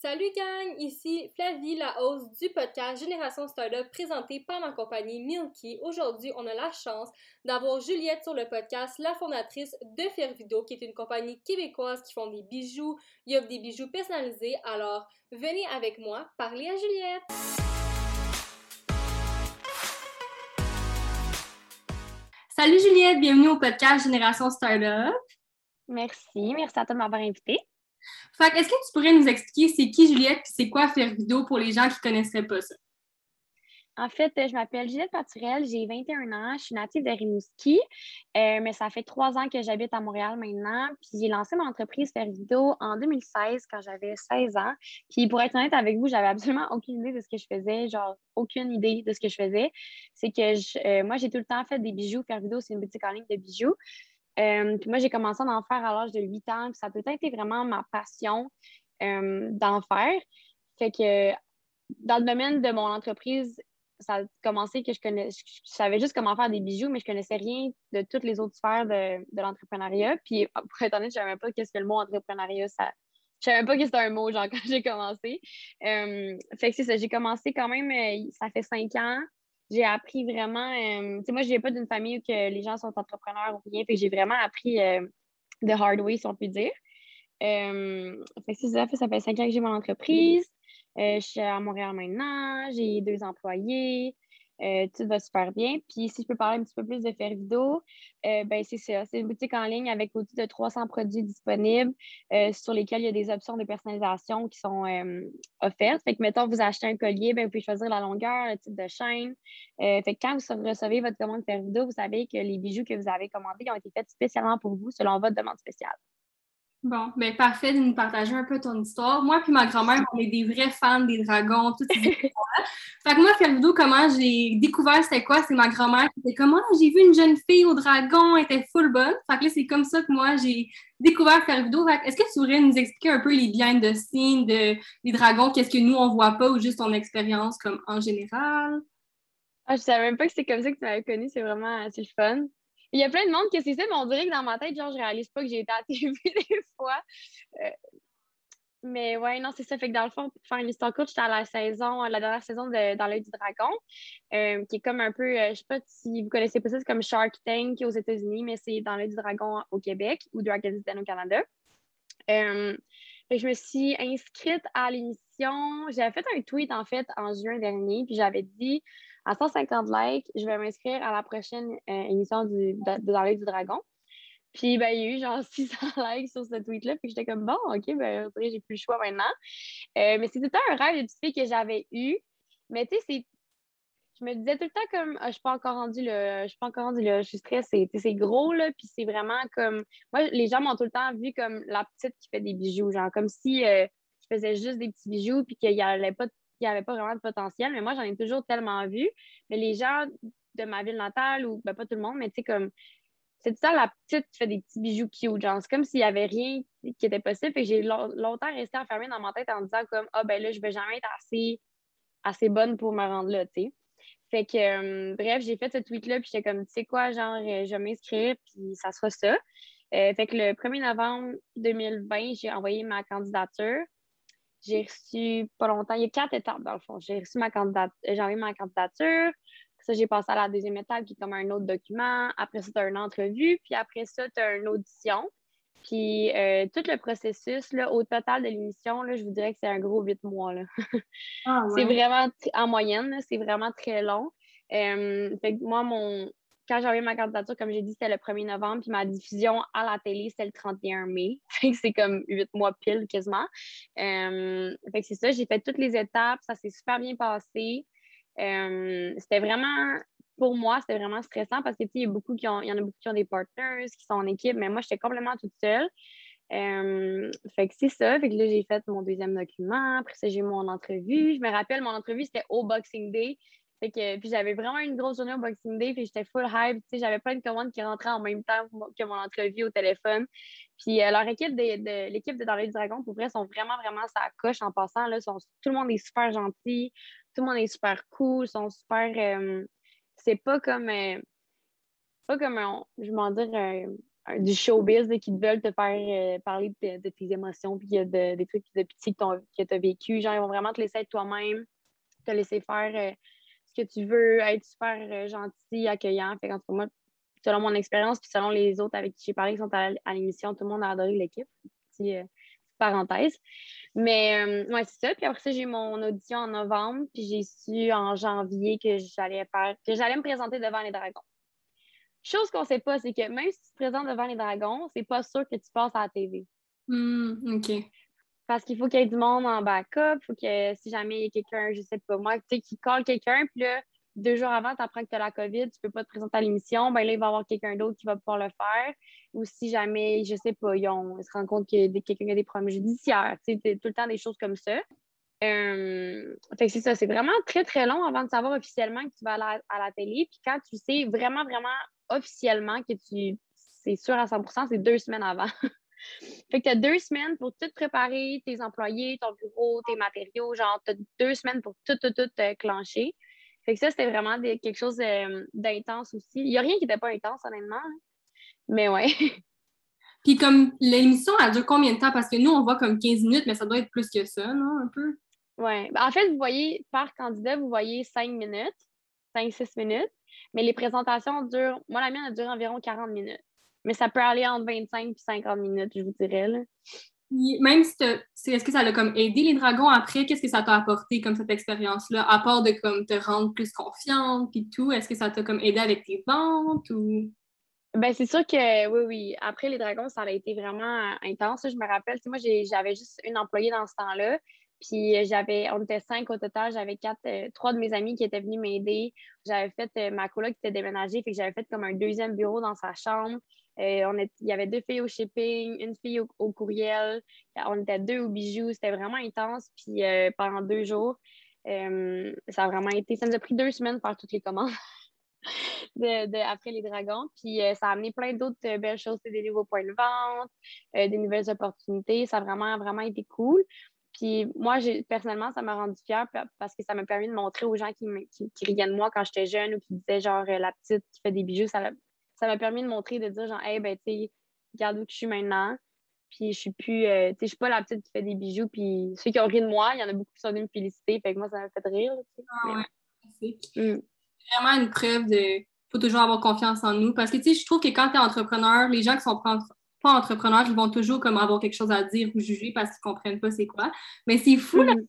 Salut gang, ici Flavie, la hausse du podcast Génération Startup présenté par ma compagnie Milky. Aujourd'hui, on a la chance d'avoir Juliette sur le podcast, la fondatrice de Fervido, qui est une compagnie québécoise qui font des bijoux, il offre des bijoux personnalisés. Alors, venez avec moi parler à Juliette. Salut Juliette, bienvenue au podcast Génération Startup. Merci, merci à toi de m'avoir invitée. Fait est-ce que tu pourrais nous expliquer c'est qui Juliette et c'est quoi faire vidéo pour les gens qui ne connaisseraient pas ça? En fait, je m'appelle Juliette Paturel, j'ai 21 ans, je suis native de Rimouski, euh, mais ça fait trois ans que j'habite à Montréal maintenant. Puis j'ai lancé mon entreprise Faire Vidéo en 2016 quand j'avais 16 ans. Puis pour être honnête avec vous, j'avais absolument aucune idée de ce que je faisais, genre aucune idée de ce que je faisais. C'est que euh, moi, j'ai tout le temps fait des bijoux. Faire Vidéo, c'est une boutique en ligne de bijoux. Euh, puis moi, j'ai commencé à en faire à l'âge de 8 ans. Ça a tout été vraiment ma passion euh, d'en faire. Fait que dans le domaine de mon entreprise, ça a commencé que je connais, je, savais juste comment faire des bijoux, mais je connaissais rien de toutes les autres sphères de, l'entrepreneuriat. Puis pour être honnête, je savais même pas qu'est-ce que le mot entrepreneuriat, ça. Je savais même pas que c'était un mot, genre, quand j'ai commencé. Euh, fait que c'est ça, j'ai commencé quand même, ça fait cinq ans j'ai appris vraiment. Euh, tu sais, moi, je viens pas d'une famille où les gens sont entrepreneurs ou rien. Fait j'ai vraiment appris euh, de hard way, si on peut dire. Euh, fait que ça, fait, ça fait cinq ans que j'ai mon entreprise. je suis à Montréal maintenant. J'ai deux employés. Euh, tout va super bien. Puis si je peux parler un petit peu plus de faire vidéo, euh, ben c'est ça. C'est une boutique en ligne avec au-dessus de 300 produits disponibles euh, sur lesquels il y a des options de personnalisation qui sont offertes. Fait que, mettons, vous achetez un collier, ben, vous pouvez choisir la longueur, le type de chaîne. fait que quand vous recevez votre commande faire vidéo, vous savez que les bijoux que vous avez commandés ont été faits spécialement pour vous selon votre demande spéciale. Bon, ben parfait de nous partager un peu ton histoire. Moi puis ma grand-mère, on est des vrais fans des dragons, toutes ces histoires-là. Fait que moi, vidéo, comment j'ai découvert c'était quoi, c'est ma grand-mère qui était comme ah, j'ai vu une jeune fille au dragon, elle était full bonne. Fait que là, c'est comme ça que moi, j'ai découvert vidéo. Fait est-ce que tu pourrais nous expliquer un peu les biens de signes de, des dragons, qu'est-ce que nous, on voit pas ou juste ton expérience comme en général? Ah, je savais même pas que c'était comme ça que tu m'avais connu, c'est vraiment, c'est le fun. Il y a plein de monde qui c'est ça, mais on dirait que dans ma tête, genre, je réalise pas que j'ai été à TV des fois. Euh, mais ouais, non, c'est ça. Fait que dans le fond, pour faire une histoire courte, j'étais à la saison, la dernière saison de Dans l'œil du dragon, euh, qui est comme un peu, euh, je sais pas si vous connaissez pas ça, c'est comme Shark Tank aux États-Unis, mais c'est Dans l'œil du dragon au Québec ou Dragon's Den au Canada. je me suis inscrite à l'émission. J'avais fait un tweet, en fait, en juin dernier, puis j'avais dit à 150 likes, je vais m'inscrire à la prochaine euh, émission du, de, Dans l'œil du dragon. Puis, ben, il y a eu genre 600 likes sur ce tweet-là. Puis, j'étais comme, bon, OK, ben, j'ai plus le choix maintenant. Euh, mais temps un rêve de petite fille que j'avais eu. Mais, tu sais. Je me disais tout le temps comme, ah, je suis pas encore rendue là, je suis pas encore rendue là, je suis stressée. C'est gros, là, puis c'est vraiment comme. Moi, les gens m'ont tout le temps vu comme la petite qui fait des bijoux, genre, comme si euh, je faisais juste des petits bijoux, puis qu'il n'y avait pas de n'y avait pas vraiment de potentiel, mais moi, j'en ai toujours tellement vu. Mais les gens de ma ville natale, ou ben, pas tout le monde, mais tu sais, comme c'est ça, la petite qui fait des petits bijoux cute. Genre, c'est comme s'il n'y avait rien qui était possible. Et j'ai longtemps resté enfermée dans ma tête en disant comme Ah ben là, je vais jamais être assez, assez bonne pour me rendre là, tu sais. Fait que euh, bref, j'ai fait ce tweet-là, puis j'étais comme, tu sais quoi, genre, euh, je vais m'inscrire, puis ça sera ça. Euh, fait que le 1er novembre 2020, j'ai envoyé ma candidature. J'ai reçu pas longtemps, il y a quatre étapes dans le fond. J'ai reçu ma candidature, j'ai envoyé ma candidature. Ça, j'ai passé à la deuxième étape qui est comme un autre document. Après ça, tu as une entrevue. Puis après ça, tu as une audition. Puis euh, tout le processus, là, au total de l'émission, je vous dirais que c'est un gros huit mois. Ah, c'est vraiment, en moyenne, c'est vraiment très long. Euh, fait que moi, mon, quand j'ai ma candidature, comme j'ai dit, c'était le 1er novembre, puis ma diffusion à la télé, c'était le 31 mai. c'est comme huit mois pile quasiment. Euh, fait que c'est ça, j'ai fait toutes les étapes, ça s'est super bien passé. Euh, c'était vraiment, pour moi, c'était vraiment stressant parce que il y, y en a beaucoup qui ont des partners, qui sont en équipe, mais moi, j'étais complètement toute seule. Euh, fait que c'est ça. Fait que là, j'ai fait mon deuxième document. Après ça, j'ai mon entrevue. Je me rappelle, mon entrevue, c'était au Boxing Day. Fait que, puis j'avais vraiment une grosse journée au Boxing Day, puis j'étais full hype. J'avais plein de commandes qui rentraient en même temps que mon entrevue au téléphone. Puis euh, leur équipe de, l'équipe de Dans du Dragon, pour vrai, sont vraiment, vraiment ça coche en passant. Là, sont, tout le monde est super gentil, tout le monde est super cool, sont super. Euh, c'est pas comme. Euh, pas comme, un, je vais dire, du showbiz qui veulent te faire euh, parler de, tes émotions puis de, des trucs de pitié que tu as vécu. Genre, ils vont vraiment te laisser être toi-même, te laisser faire euh, que tu veux, être super euh, gentil, accueillant. Fait en moi, selon mon expérience, puis selon les autres avec qui j'ai parlé qui sont à, l'émission, tout le monde a adoré l'équipe. Petite parenthèse. Mais ouais, c'est ça. Puis après ça, j'ai mon audition en novembre, puis j'ai su en janvier que j'allais faire, que j'allais me présenter devant les dragons. Chose qu'on sait pas, c'est que même si tu te présentes devant les dragons, c'est pas sûr que tu passes à la TV. Hmm, OK. Parce qu'il faut qu'il y ait du monde en backup, faut que si jamais il y a quelqu'un, je sais pas moi, tu sais, qui colle quelqu'un, puis là, deux jours avant, tu apprends que tu as la COVID, tu peux pas te présenter à l'émission, ben là, il va y avoir quelqu'un d'autre qui va pouvoir le faire. Ou si jamais, je sais pas, ils, se rendent compte que quelqu'un a des problèmes judiciaires, tu sais, tout le temps des choses comme ça. Euh, fait que c'est ça, c'est vraiment très, très long avant de savoir officiellement que tu vas aller à la télé. Puis quand tu sais vraiment, vraiment officiellement que tu c'est sûr à 100% c'est deux semaines avant. fait que tu as deux semaines pour tout préparer, tes employés, ton bureau, tes matériaux, genre, tu as deux semaines pour tout, tout, tout euh, clencher. Fait que ça, c'était vraiment quelque chose euh, d'intense aussi. Il n'y a rien qui n'était pas intense, honnêtement. Hein. Mais ouais. Puis comme l'émission, elle dure combien de temps? Parce que nous, on voit comme 15 minutes, mais ça doit être plus que ça, non? Un peu? Oui. Ben, en fait, vous voyez, par candidat, vous voyez 5 minutes, 5-6 minutes. Mais les présentations durent, moi, la mienne, elle dure environ 40 minutes. Mais ça peut aller entre 25 et 50 minutes, je vous dirais. Là. Même si est-ce que ça a comme aidé les dragons après, qu'est-ce que ça t'a apporté comme cette expérience-là, à part de comme te rendre plus confiante puis tout, est-ce que ça t'a comme aidé avec tes ventes ou? Ben c'est sûr que oui, oui. Après les dragons, ça a été vraiment intense. Je me rappelle, moi j'avais juste une employée dans ce temps-là. Puis euh, j'avais, on était cinq au total. J'avais quatre, euh, trois de mes amis qui étaient venus m'aider. J'avais fait euh, ma coloc qui était déménagée, fait que j'avais fait comme un deuxième bureau dans sa chambre. On il y avait deux filles au shipping, une fille au, courriel. On était deux au bijoux. C'était vraiment intense. Puis pendant deux jours, ça a vraiment été. Ça nous a pris deux semaines de faire toutes les commandes. De, après les dragons. Puis ça a amené plein d'autres belles choses, des nouveaux points de vente, des nouvelles opportunités. Ça a vraiment, vraiment été cool. Puis moi, personnellement, ça m'a rendu fière parce que ça m'a permis de montrer aux gens qui, qui, riaient de moi quand j'étais jeune ou qui disaient genre euh, la petite qui fait des bijoux. Ça m'a permis de montrer, de dire genre, hey, ben, tu sais, regarde où je suis maintenant. Puis je suis plus, euh, tu sais, je suis pas la petite qui fait des bijoux. Puis ceux qui ont ri de moi, il y en a beaucoup qui sont venus me féliciter. Fait que moi, ça m'a fait rire. Ah ouais, mm. vraiment une preuve de. faut toujours avoir confiance en nous. Parce que, tu sais, je trouve que quand tu es entrepreneur, les gens qui sont pas entrepreneurs, ils vont toujours comme avoir quelque chose à dire ou juger parce qu'ils comprennent pas c'est quoi. Mais c'est fou mm.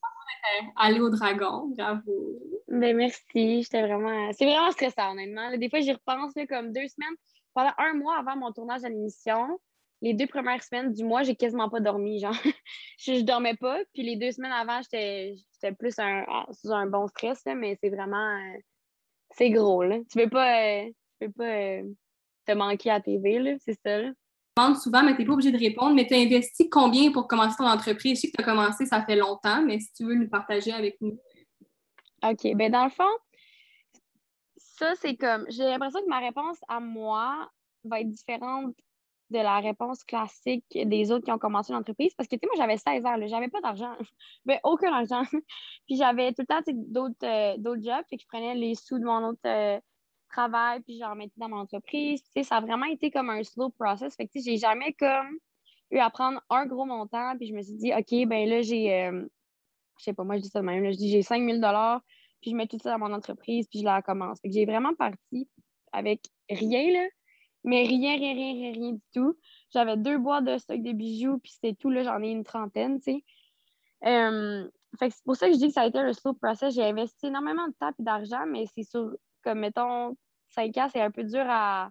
Aller au dragon, bravo. Ben merci, j'étais vraiment. C'est vraiment stressant, honnêtement. des fois, j'y repense comme deux semaines. Pendant un mois avant mon tournage à l'émission, les deux premières semaines du mois, j'ai quasiment pas dormi. Genre, je, dormais pas. Puis les deux semaines avant, j'étais plus un, ah, sous un bon stress, mais c'est vraiment. Euh, c'est gros, là. Tu veux pas, euh, tu pas euh, te manquer à TV, là. C'est ça, là souvent, mais tu n'es pas obligé de répondre. Mais tu as investi combien pour commencer ton entreprise? Je sais que tu as commencé, ça fait longtemps, mais si tu veux nous partager avec nous. OK. Ben dans le fond, ça, c'est comme. J'ai l'impression que ma réponse à moi va être différente de la réponse classique des autres qui ont commencé l'entreprise. Parce que, tu sais, moi, j'avais 16 ans, j'avais pas d'argent. Ben, aucun argent. Puis j'avais tout le temps d'autres euh, d'autres jobs, puis que je prenais les sous de mon autre. Euh, travail, puis j'en mettais dans mon entreprise. Ça a vraiment été comme un slow process. Fait que, j'ai jamais comme eu à prendre un gros montant, puis je me suis dit, OK, ben là, j'ai, euh, je sais pas, moi, je dis ça de même, là, je dis, j'ai 5 000 puis je mets tout ça dans mon entreprise, puis je la commence. Fait que j'ai vraiment parti avec rien, là, mais rien, rien, rien, rien, rien du tout. J'avais deux boîtes de stock de bijoux, puis c'était tout, là, j'en ai une trentaine, tu sais. Euh, fait que c'est pour ça que je dis que ça a été un slow process. J'ai investi énormément de temps et d'argent, mais c'est sur comme mettons, 5 ans, c'est un peu dur à,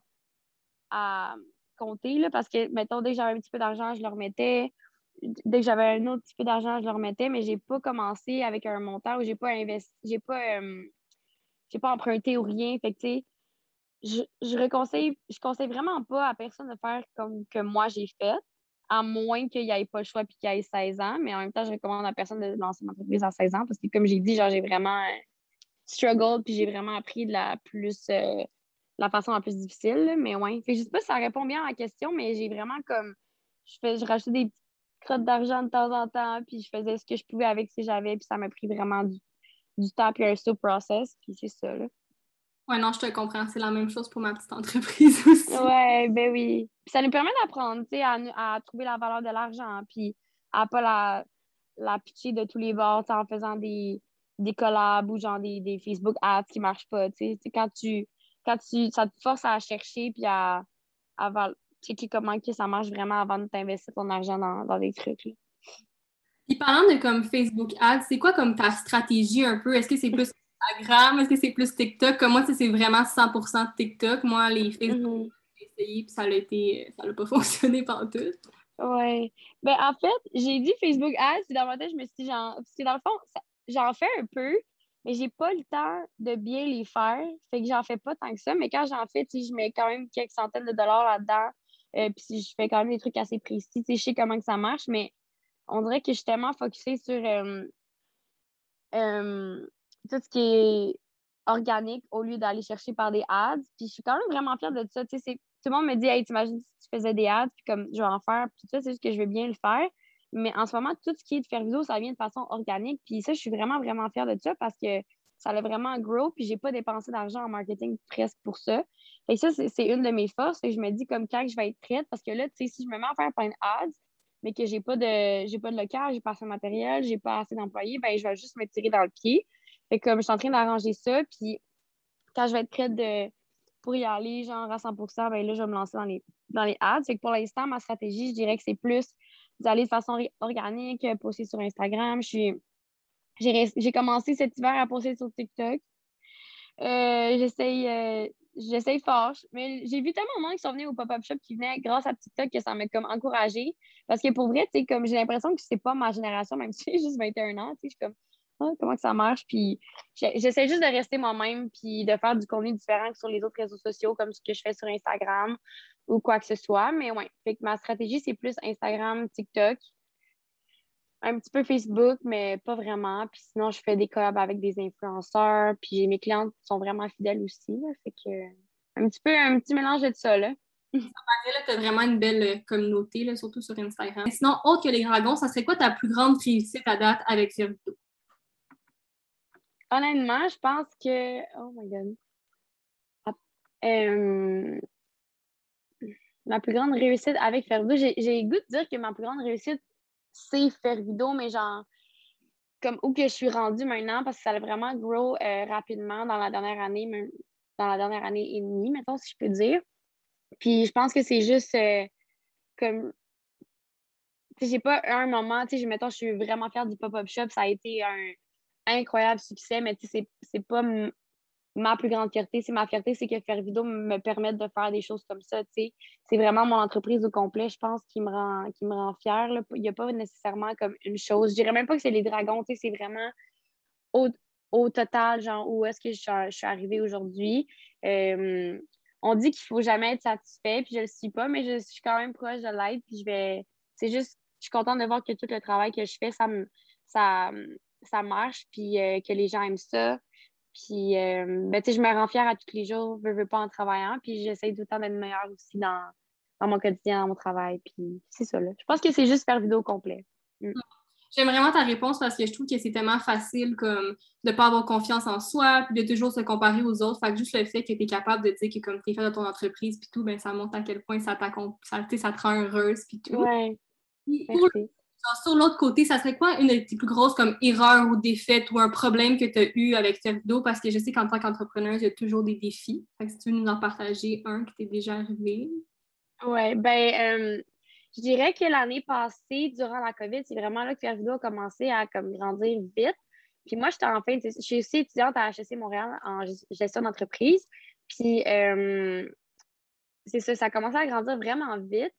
à compter, là, parce que, mettons, dès que j'avais un petit peu d'argent, je le remettais. Dès que j'avais un autre petit peu d'argent, je le remettais, mais j'ai pas commencé avec un montant où j'ai pas investi, j'ai pas, euh, j'ai pas emprunté ou rien. Fait je, je, conseille, je conseille vraiment pas à personne de faire comme que moi j'ai fait, à moins qu'il n'y ait pas le choix et qu'il ait 16 ans. Mais en même temps, je recommande à personne de lancer une entreprise à 16 ans parce que, comme j'ai dit, genre, j'ai vraiment struggle, puis j'ai vraiment appris de la plus euh, la façon la plus difficile. Mais ouais. je sais pas si ça répond bien à la question, mais j'ai vraiment comme je fais je rachetais des petites crottes d'argent de temps en temps, puis je faisais ce que je pouvais avec ce que j'avais, puis ça m'a pris vraiment du, du temps puis un slow process, puis c'est ça là. Ouais, non, je te comprends. C'est la même chose pour ma petite entreprise aussi. Ouais, ben oui. ça nous permet d'apprendre, tu sais, à, à, trouver la valeur de l'argent, puis à pas la, la pitcher de tous les bords, en faisant des, des collabs ou genre des, des Facebook ads qui marchent pas, tu sais. Quand tu, quand tu, ça te force à chercher puis à, à checker comment que ça marche vraiment avant de t'investir ton argent dans, dans des trucs, là. Puis parlant de comme Facebook Ads, c'est quoi comme ta stratégie un peu? Est-ce que c'est plus Instagram? Est-ce que c'est plus TikTok? Comme moi, c'est vraiment 100% TikTok. Moi, les Facebook, mm-hmm. j'ai essayé puis ça n'a été, ça n'a pas fonctionné tout. Ouais. Ben, en fait, j'ai dit Facebook Ads, puis dans ma tête, je me suis dit, genre, parce que dans le fond, j'en fais un peu, mais j'ai pas le temps de bien les faire. Fait que j'en fais pas tant que ça. Mais quand j'en fais, je mets quand même quelques centaines de dollars là-dedans. Euh, puis je fais quand même des trucs assez précis. Je sais comment que ça marche, mais on dirait que je suis tellement focusée sur euh, euh, tout ce qui est organique au lieu d'aller chercher par des ads. Puis je suis quand même vraiment fière de ça. Tout le monde me dit Hey, t'imagines si tu faisais des ads, puis comme je vais en faire, puis tout ça, c'est juste que je veux bien le faire. Mais en ce moment, tout ce qui est de faire vidéo, ça vient de façon organique. Puis ça, je suis vraiment, vraiment fière de ça parce que ça a vraiment grow, puis j'ai pas dépensé d'argent en marketing presque pour ça. Et ça, c'est une de mes forces. Et je me dis comme quand je vais être prête, parce que là, tu sais, si je me mets à faire plein d'ads, mais que j'ai pas de j'ai pas de local, j'ai pas assez de matériel, j'ai pas assez d'employés, ben je vais juste me tirer dans le pied. Fait comme je suis en train d'arranger ça, puis quand je vais être prête de pour y aller, genre à 100% ben là, je vais me lancer dans les, dans les ads. Fait que pour l'instant, ma stratégie, je dirais que c'est plus d'aller de façon organique, euh, poster sur Instagram. J'ai commencé cet hiver à poster sur TikTok. Euh, j'essaye euh, j'essaye fort. Mais j'ai vu tellement de monde qui sont venus au pop-up shop qui venaient grâce à TikTok que ça m'a comme. Parce que pour vrai, comme j'ai l'impression que c'est pas ma génération, même si j'ai juste 21 ans, je suis comme ah, comment que ça marche? Puis j'essaie juste de rester moi-même puis de faire du contenu différent que sur les autres réseaux sociaux, comme ce que je fais sur Instagram ou quoi que ce soit. Mais ouais, fait que ma stratégie, c'est plus Instagram, TikTok un petit peu Facebook, mais pas vraiment. Puis sinon, je fais des collabs avec des influenceurs. Puis mes clientes sont vraiment fidèles aussi. Là, fait que un petit peu un petit mélange de ça. Là. Ça paraît, tu as vraiment une belle euh, communauté, là, surtout sur Instagram. sinon, autre que les dragons, ça serait quoi ta plus grande réussite à date avec Fervido? Honnêtement, je pense que. Oh my god. Ah, euh, ma plus grande réussite avec Fervido, j'ai le goût de dire que ma plus grande réussite c'est faire vidéo, mais genre, comme où que je suis rendue maintenant, parce que ça a vraiment grow euh, rapidement dans la dernière année, même dans la dernière année et demie, mettons, si je peux dire. Puis je pense que c'est juste euh, comme. J'ai pas un moment, tu sais, mettons, je suis vraiment fière du pop-up shop, ça a été un incroyable succès, mais tu sais, c'est pas ma plus grande fierté. C'est ma fierté, c'est que faire vidéo me permette de faire des choses comme ça. C'est vraiment mon entreprise au complet, je pense, qui me rend, me rend fière. Il n'y a pas nécessairement comme une chose. Je dirais même pas que c'est les dragons, c'est vraiment au, au, total, genre, où est-ce que je, suis arrivée aujourd'hui. On dit qu'il ne faut jamais être satisfait, puis je ne le suis pas, mais je suis quand même proche de l'être, puis je vais. C'est juste, je suis contente de voir que tout le travail que je fais, ça marche, puis euh, que les gens aiment ça. Puis, euh, ben, je me rends fière à tous les jours, je veux pas en travaillant. Puis, j'essaie tout le temps d'être meilleure aussi dans, mon quotidien, dans mon travail. Puis, c'est ça, là. Je pense que c'est juste faire vidéo complet. Mm. J'aime vraiment ta réponse parce que je trouve que c'est tellement facile comme de ne pas avoir confiance en soi, puis de toujours se comparer aux autres. Fait que juste le fait que tu es capable de dire que comme tu es fait de ton entreprise, puis tout, ben, ça montre à quel point ça, ça, ça te rend heureuse, puis tout. Ouais sur l'autre côté, ça serait quoi une des plus grosses comme erreur ou défaite ou un problème que tu as eu avec vidéo? Parce que je sais qu'en tant qu'entrepreneur, il y a toujours des défis. Si tu veux nous en partager un qui t'est déjà arrivé. Oui, ben euh, je dirais que l'année passée, durant la COVID, c'est vraiment là que vidéo a commencé à comme grandir vite. Puis moi, j'étais en je suis aussi étudiante à HEC Montréal en gestion d'entreprise. Puis euh, c'est ça, ça a commencé à grandir vraiment vite.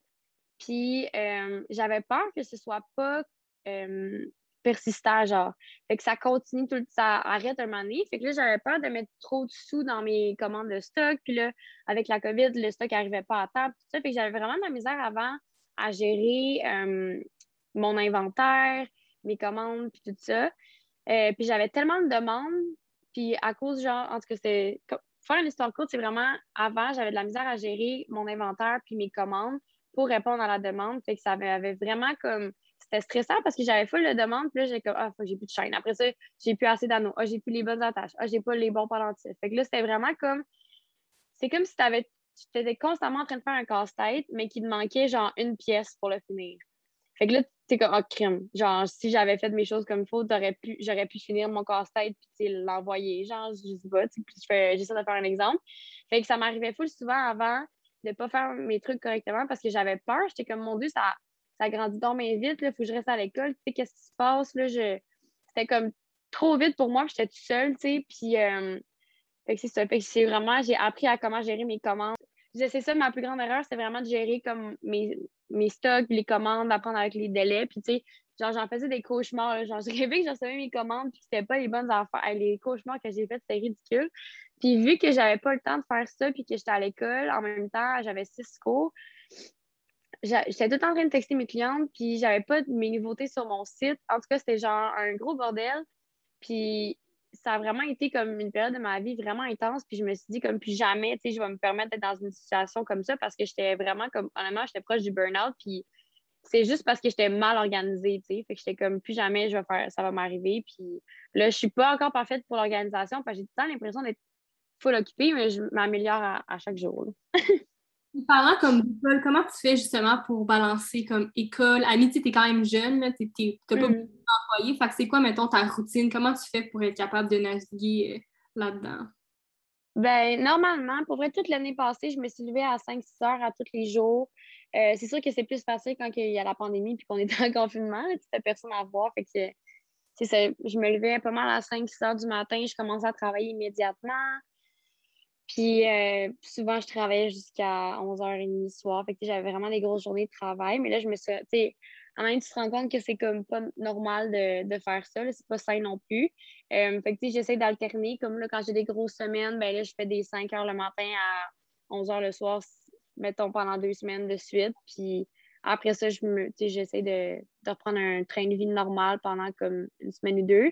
Puis euh, j'avais peur que ce soit pas euh, persistant, genre. Fait que ça continue tout ça arrête un moment donné. Fait que là, j'avais peur de mettre trop de sous dans mes commandes de stock. Puis là, avec la COVID, le stock n'arrivait pas à temps. Tout ça. Fait que j'avais vraiment de la misère avant à gérer euh, mon inventaire, mes commandes, puis tout ça. puis j'avais tellement de demandes. Puis à cause, genre, en tout cas, c'est. Faire une histoire courte, c'est vraiment avant, j'avais de la misère à gérer mon inventaire puis mes commandes pour répondre à la demande. Fait que ça avait vraiment comme c'était stressant parce que j'avais full de demandes. Puis là, j'ai comme, ah, j'ai plus de chaîne. Après ça, j'ai plus assez d'anneaux. Ah, j'ai plus les bonnes attaches. Ah, j'ai pas les bons pendentifs. Fait que là, c'était vraiment comme, c'est comme si avais, tu étais constamment en train de faire un casse-tête, mais qu'il te manquait genre une pièce pour le finir. Fait que là, t'es comme, oh, crime. Genre, si j'avais fait mes choses comme il faut, j'aurais pu finir mon casse-tête puis l'envoyer. Genre, je sais pas, j'essaie de faire un exemple. Fait que ça m'arrivait full souvent avant de pas faire mes trucs correctement parce que j'avais peur. J'étais comme, mon Dieu, ça, ça grandit donc bien vite, il faut que je reste à l'école. Tu sais, qu'est-ce qui se passe? Là, je... C'était comme trop vite pour moi, j'étais toute seule, tu sais. Puis, euh, c'est ça. Fait que c'est vraiment, j'ai appris à comment gérer mes commandes. C'est ça, ma plus grande erreur, c'est vraiment de gérer comme mes, mes stocks, les commandes, d'apprendre avec les délais. Puis, tu sais, genre, j'en faisais des cauchemars. Genre, je rêvais que je recevais mes commandes, puis c'était pas les bonnes affaires. Les cauchemars que j'ai faits, c'était ridicule. Puis, vu que j'avais pas le temps de faire ça, puis que j'étais à l'école, en même temps, j'avais six cours, j'étais tout en train de texter mes clientes, puis j'avais pas mes nouveautés sur mon site. En tout cas, c'était genre un gros bordel. Puis, ça a vraiment été comme une période de ma vie vraiment intense. Puis je me suis dit, comme plus jamais, tu sais, je vais me permettre d'être dans une situation comme ça parce que j'étais vraiment comme, honnêtement, j'étais proche du burn-out. Puis c'est juste parce que j'étais mal organisée, tu sais. Fait que j'étais comme, plus jamais, je vais faire, ça va m'arriver. Puis là, je suis pas encore parfaite pour l'organisation parce que j'ai tout le temps l'impression d'être full occupée, mais je m'améliore à, chaque jour. Parlant comme d'école, comment tu fais justement pour balancer comme école, amis, tu es quand même jeune, tu n'as pas mm. beaucoup d'employés. Fait que c'est quoi, mettons, ta routine? Comment tu fais pour être capable de naviguer euh, là-dedans? Ben, normalement, pour vrai, toute l'année passée, je me suis levée à 5-6 heures à tous les jours. Euh, c'est sûr que c'est plus facile quand il y a la pandémie puis qu'on est en confinement. Tu n'as personne à voir. Fait que je me levais pas mal à 5-6 heures du matin. Je commençais à travailler immédiatement. Puis euh, souvent, je travaillais jusqu'à 11h30 le soir. Fait que j'avais vraiment des grosses journées de travail. Mais là, je me suis. Tu en même tu te rends compte que c'est comme pas normal de, faire ça. C'est pas sain non plus. Euh, fait que j'essaie d'alterner. Comme là, quand j'ai des grosses semaines, ben là, je fais des 5 h le matin à 11 h le soir, mettons pendant deux semaines de suite. Puis après ça, je j'essaie de, de, reprendre un train de vie normal pendant comme une semaine ou deux.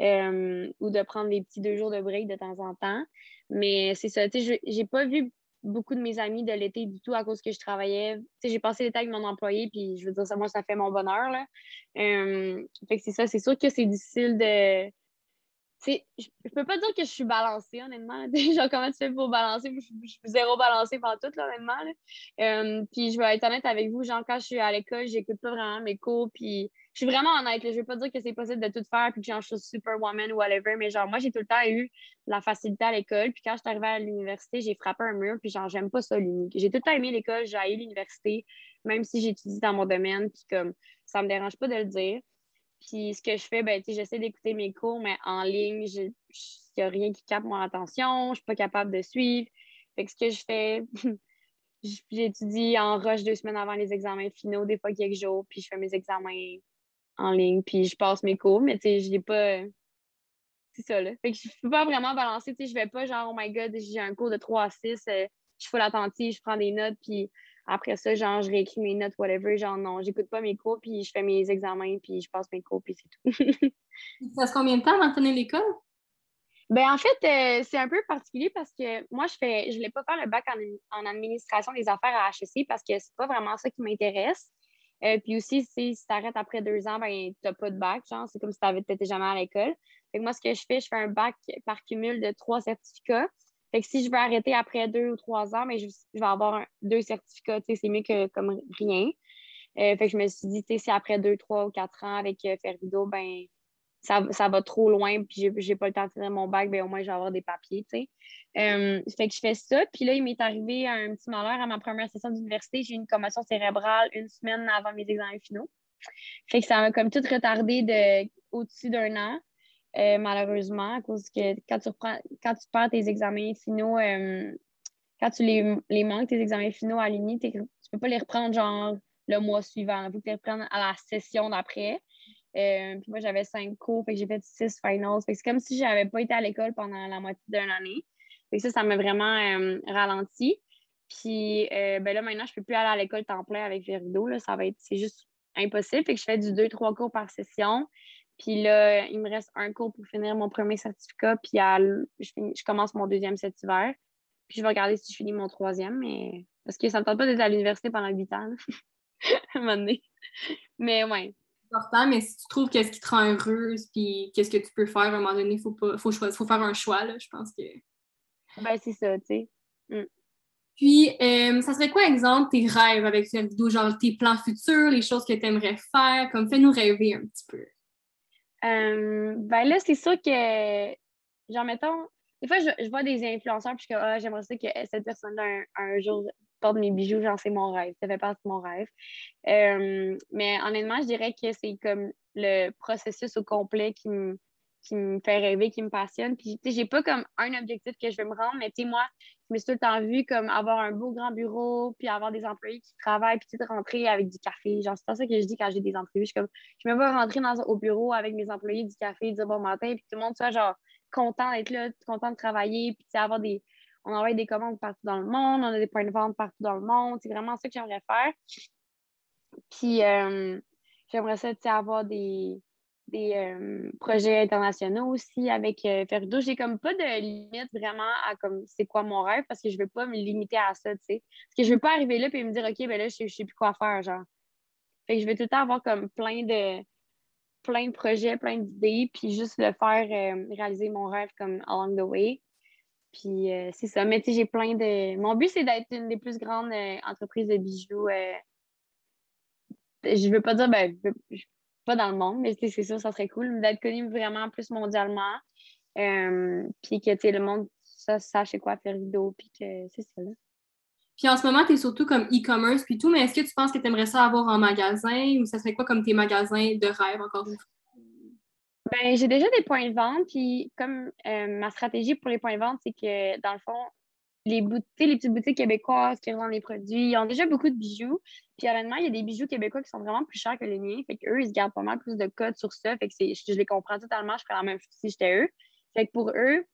Euh, ou de prendre des petits deux jours de break de temps en temps. Mais c'est ça, tu sais, j'ai pas vu beaucoup de mes amis de l'été du tout à cause que je travaillais. Tu sais, j'ai passé l'été avec mon employé, puis je veux dire, ça, moi, ça fait mon bonheur, là. Euh, fait que c'est ça, c'est sûr que c'est difficile de... Je, je peux pas dire que je suis balancée, honnêtement. Genre, comment tu fais pour balancer? Je, suis zéro balancée par tout, là, honnêtement. Euh, puis je vais être honnête avec vous, genre, quand je suis à l'école, j'écoute pas vraiment mes cours, puis je suis vraiment honnête. Là. Je veux pas dire que c'est possible de tout faire puis que genre, je suis superwoman ou whatever, mais genre, moi, j'ai tout le temps eu la facilité à l'école. Puis quand je suis arrivée à l'université, j'ai frappé un mur. Puis genre, j'aime pas ça, l'unique. J'ai tout le temps aimé l'école, j'ai eu l'université, même si j'étudie dans mon domaine. Puis comme, ça me dérange pas de le dire. Puis ce que je fais, ben, j'essaie d'écouter mes cours, mais en ligne, il n'y a rien qui capte mon attention. Je suis pas capable de suivre. Fait que ce que je fais, j'étudie en rush deux semaines avant les examens finaux, des fois quelques jours, puis je fais mes examens en ligne, puis je passe mes cours, mais je n'ai pas. C'est ça, là. Fait que je peux pas vraiment balancer, tu sais, je vais pas genre, oh my god, j'ai un cours de 3 à 6, euh, je suis full attentive, je prends des notes, puis après ça, genre, je réécris mes notes, whatever. Genre, non, j'écoute pas mes cours, puis je fais mes examens, puis je passe mes cours, puis c'est tout. ça fait combien de temps avant de finir l'école? Ben, en fait, euh, c'est un peu particulier parce que moi, je fais, je voulais pas faire le bac en, en administration des affaires à HEC parce que c'est pas vraiment ça qui m'intéresse. Euh, puis aussi, si tu t'arrêtes après deux ans, ben, tu n'as pas de bac. Genre, c'est comme si tu n'étais jamais à l'école. Fait que moi, ce que je fais, je fais un bac par cumul de trois certificats. Fait que si je veux arrêter après deux ou trois ans, ben, je, vais avoir deux certificats. C'est mieux que comme rien. Euh, fait que je me suis dit, si après deux, trois ou quatre ans avec euh, Fervido, ben, ça, ça, va trop loin, puis j'ai pas le temps de finir mon bac, ben, au moins, je vais avoir des papiers, tu sais. Euh, fait que je fais ça. Puis là, il m'est arrivé un petit malheur à ma première session d'université. J'ai eu une commotion cérébrale une semaine avant mes examens finaux. Fait que ça m'a comme tout retardé de au-dessus d'un an, euh, malheureusement, à cause que quand tu reprends, quand tu perds tes examens finaux, euh, quand tu les, les, manques, tes examens finaux à l'Uni, tu peux pas les reprendre genre le mois suivant. Il faut que tu les reprennes à la session d'après. puis moi, j'avais cinq cours, j'ai fait six finals. c'est comme si j'avais pas été à l'école pendant la moitié d'une année ça, ça m'a vraiment euh, ralenti. Puis euh, ben là, maintenant, je ne peux plus aller à l'école temps plein avec Verido. ça va être, c'est juste impossible. Je fais du 2-3 cours par session. Puis là, il me reste un cours pour finir mon premier certificat. Puis je, commence mon deuxième cet hiver. Puis je vais regarder si je finis mon troisième. Mais parce que ça ne me tente pas d'être à l'université pendant 8 ans. à un moment donné. Mais ouais. important, mais si tu trouves qu'est-ce qui te rend heureuse, puis qu'est-ce que tu peux faire à un moment donné, il faut, pas, faut, faut faire un choix, là, je pense que... Ben, c'est ça, tu sais. Mm. Puis, euh, ça serait quoi, exemple, tes rêves avec cette vidéo, genre tes plans futurs, les choses que tu aimerais faire, comme fais-nous rêver un petit peu. Euh, ben là, c'est sûr que, genre, mettons, des fois, je, vois des influenceurs, puis je ah, j'aimerais ça que cette personne-là, un, jour, porte mes bijoux, genre, c'est mon rêve. Ça fait partie de mon rêve. Euh, mais honnêtement, je dirais que c'est comme le processus au complet qui me qui me fait rêver, qui me passionne. Puis, tu sais, j'ai pas comme un objectif que je veux me rendre, mais tu sais, moi, je me suis tout le temps vue comme avoir un beau grand bureau, puis avoir des employés qui travaillent, puis tu rentrer avec du café. Genre, c'est ça que je dis quand j'ai des entrevues. Je, comme, je me vois rentrer dans, au bureau avec mes employés du café, dire bon matin, puis tout le monde soit genre content d'être là, content de travailler, puis avoir des. On envoie des commandes partout dans le monde, on a des points de vente partout dans le monde. C'est vraiment ça que j'aimerais faire. Puis, euh, j'aimerais ça, tu sais, avoir des des euh, projets internationaux aussi avec euh, Ferdo. J'ai comme pas de limite vraiment à comme c'est quoi mon rêve parce que je veux pas me limiter à ça, tu sais. Parce que je veux pas arriver là et me dire OK, ben là, je, sais plus quoi faire, genre. Fait que je veux tout le temps avoir comme plein de plein de projets, plein d'idées, puis juste le faire euh, réaliser mon rêve comme along the way. Puis c'est ça. Mais tu sais, j'ai plein de. Mon but, c'est d'être une des plus grandes entreprises de bijoux. je veux pas dire, ben, pas dans le monde, mais c'est sûr, ça serait cool d'être connu vraiment plus mondialement. Euh, puis que le monde ça, sache quoi faire vidéo, puis que c'est ça. Là. Puis en ce moment, tu es surtout comme e-commerce puis tout, mais est-ce que tu penses que tu aimerais ça avoir en magasin ou ça serait quoi comme tes magasins de rêve encore une fois? Ben, j'ai déjà des points de vente, puis comme euh, ma stratégie pour les points de vente, c'est que dans le fond, les, petites boutiques québécoises qui revendent les produits, ils ont déjà beaucoup de bijoux. Puis honnêtement, il y a des bijoux québécois qui sont vraiment plus chers que les miens. Fait qu'eux, ils se gardent pas mal plus de codes sur ça. Fait que je, les comprends totalement. Je ferais la même chose si j'étais eux. Fait que pour eux,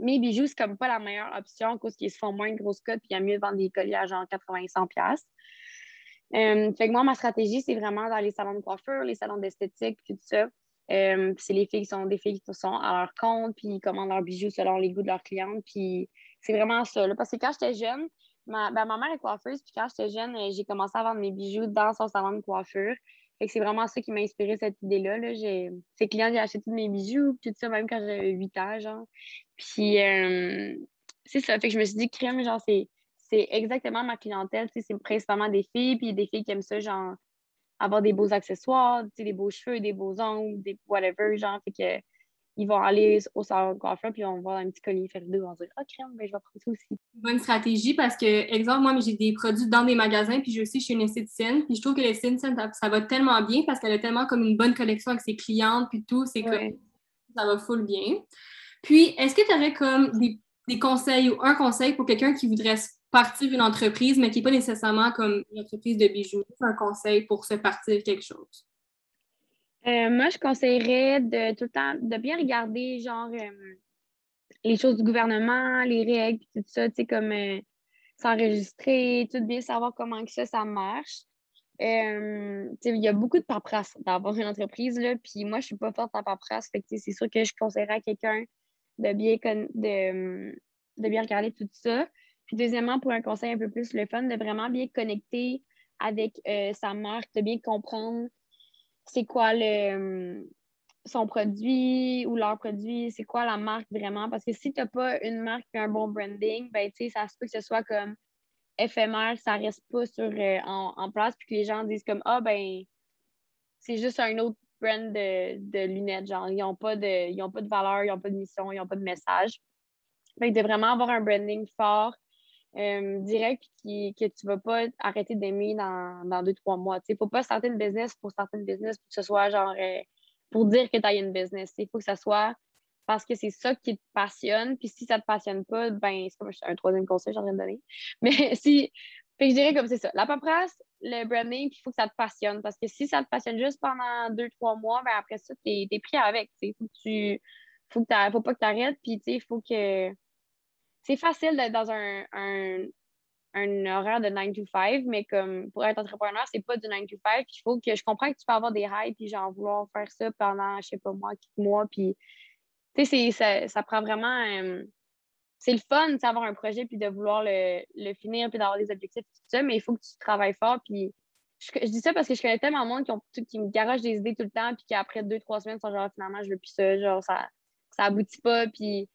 mes bijoux, c'est comme pas la meilleure option parce qu'ils se font moins de grosses codes. Puis il y a mieux de vendre des colliers à genre 80-100$. Euh, fait que moi, ma stratégie, c'est vraiment dans les salons de coiffure, les salons d'esthétique, tout ça. Euh, c'est les filles qui sont des filles qui sont à leur compte, puis ils commandent leurs bijoux selon les goûts de leurs clientes. Puis c'est vraiment ça. Parce que quand j'étais jeune, ma, ben, ma mère est coiffeuse, puis quand j'étais jeune, euh, j'ai commencé à vendre mes bijoux dans son salon de coiffure. Fait que c'est vraiment ça qui m'a inspiré cette idée-là. Là. Ces clients, j'ai acheté tous mes bijoux, tout ça, même quand j'avais 8 ans, genre. Puis euh, c'est ça. Fait que je me suis dit, crème, genre, c'est, c'est exactement ma clientèle. C'est principalement des filles, puis des filles qui aiment ça, genre, avoir des beaux accessoires, des beaux cheveux, des beaux ongles, des whatever, genre. Fait que ils vont aller au salon de coiffeur puis on va voir un petit collier faire deux. On va dire Ah, crème, ben, je vais prendre ça aussi. Bonne stratégie parce que, exemple, moi, j'ai des produits dans des magasins puis je aussi chez une esthéticienne. Puis je trouve que l'esthéticienne, ça, ça va tellement bien parce qu'elle a tellement comme une bonne collection avec ses clientes puis tout. C'est comme ça va full bien. Puis, est-ce que tu aurais comme des, conseils ou un conseil pour quelqu'un qui voudrait partir une entreprise, mais qui n'est pas nécessairement comme une entreprise de bijoux? Un conseil pour se partir quelque chose? Euh, moi, je conseillerais de tout le temps de bien regarder genre euh, les choses du gouvernement, les règles, tout ça, tu sais, comme euh, s'enregistrer, tout bien savoir comment que ça, ça marche. il y a beaucoup de paperasse d'avoir une entreprise, là, puis moi, je suis pas forte en paperasse, fait c'est sûr que je conseillerais à quelqu'un de bien, de, de bien regarder tout ça. Puis deuxièmement, pour un conseil un peu plus le fun, de vraiment bien connecter avec sa marque, de bien comprendre c'est quoi le, son produit ou leur produit, c'est quoi la marque vraiment? Parce que si tu n'as pas une marque et un bon branding, ben, ça se peut que ce soit comme éphémère, ça reste pas sur, euh, en, place, puis que les gens disent comme Ah, ben, c'est juste un autre brand de, lunettes. Genre, ils n'ont pas, de, pas de valeur, ils n'ont pas de mission, ils n'ont pas de message. Fait de vraiment avoir un branding fort, euh, direct que tu ne vas pas arrêter d'aimer dans, dans deux, trois mois. Il ne faut pas starter une business pour starter une business pour que ce soit genre euh, pour dire que tu as une business. Il faut que ça soit parce que c'est ça qui te passionne. Puis si ça ne te passionne pas, ben c'est comme un troisième conseil que j'ai en train de donner. Mais si. Fait que je dirais comme c'est ça. La paperasse, le branding, il faut que ça te passionne. Parce que si ça te passionne juste pendant deux, trois mois, ben après ça, tu es, pris avec. Il faut que tu. Faut, que faut pas que tu arrêtes. Puis il faut que c'est facile d'être dans un, un, horaire de 9 to 5, mais comme pour être entrepreneur, c'est pas du 9 to 5. Il faut que je comprends que tu peux avoir des highs, puis genre vouloir faire ça pendant, je sais pas moi, quelques mois. Puis, tu sais, ça, ça prend vraiment. Euh, c'est le fun d'avoir un projet, puis de vouloir le, finir, puis d'avoir des objectifs, tout ça, mais il faut que tu travailles fort. Puis, je, dis ça parce que je connais tellement de monde qui, ont, qui me garoche des idées tout le temps, puis qu'après deux, trois semaines, sont genre, finalement, je veux plus ça, genre, ça, ça aboutit pas, puis.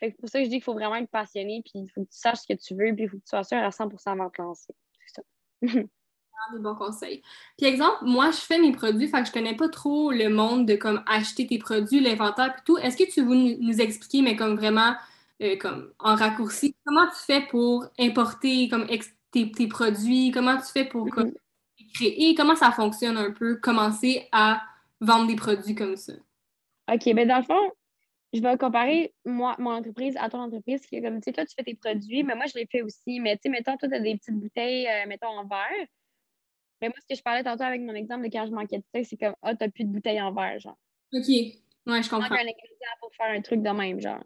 Fait que pour ça que je dis qu'il faut vraiment être passionné, puis il faut que tu saches ce que tu veux, puis il faut que tu sois sûr à 100% avant de te lancer. C'est ça. des bons conseils. Puis exemple, moi, je fais mes produits, fait que je connais pas trop le monde de comme acheter tes produits, l'inventaire et tout. Est-ce que tu veux nous expliquer, mais comme vraiment euh, comme en raccourci, comment tu fais pour importer comme tes, produits? Comment tu fais pour mm-hmm. créer? Comment ça fonctionne un peu? Commencer à vendre des produits comme ça? OK, bien dans le fond, je vais comparer moi, mon entreprise à ton entreprise qui est comme, tu sais, toi, tu fais tes produits, mais moi, je les fais aussi. Mais tu sais, mettons, toi, tu as des petites bouteilles, euh, mettons, en verre. Mais moi, ce que je parlais tantôt avec mon exemple de quand je manquais de c'est comme, ah, t'as plus de bouteilles en verre, genre. OK. Ouais, je comprends. un ingrédient pour faire un truc de même, genre.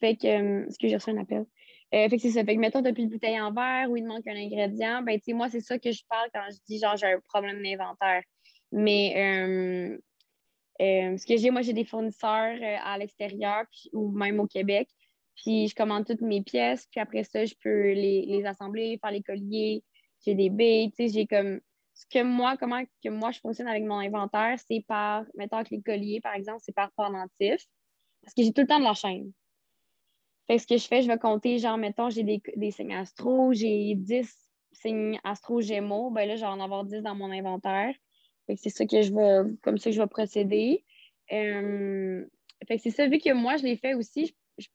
Fait que, euh, est-ce que j'ai reçu un appel? Euh, fait que c'est ça. Fait que, mettons, t'as plus de bouteilles en verre ou il manque un ingrédient. Ben, tu sais, moi, c'est ça que je parle quand je dis, genre, j'ai un problème d'inventaire. Mais, euh, ce que j'ai, moi, j'ai des fournisseurs à l'extérieur ou même au Québec. Puis, je commande toutes mes pièces. Puis après ça, je peux les, les assembler, faire les colliers, j'ai des baies, tu sais, j'ai comme ce que moi, comment que moi je fonctionne avec mon inventaire, c'est par, mettons que les colliers, par exemple, c'est par pendentif. Parce que j'ai tout le temps de la chaîne. Fait que ce que je fais, je vais compter, genre, mettons, j'ai des, des signes astro, j'ai 10 signes astro gémeaux, ben là, je vais en avoir 10 dans mon inventaire. C'est ça que je vais, comme ça que je vais procéder. Euh, fait que c'est ça, vu que moi, je l'ai fait aussi, je,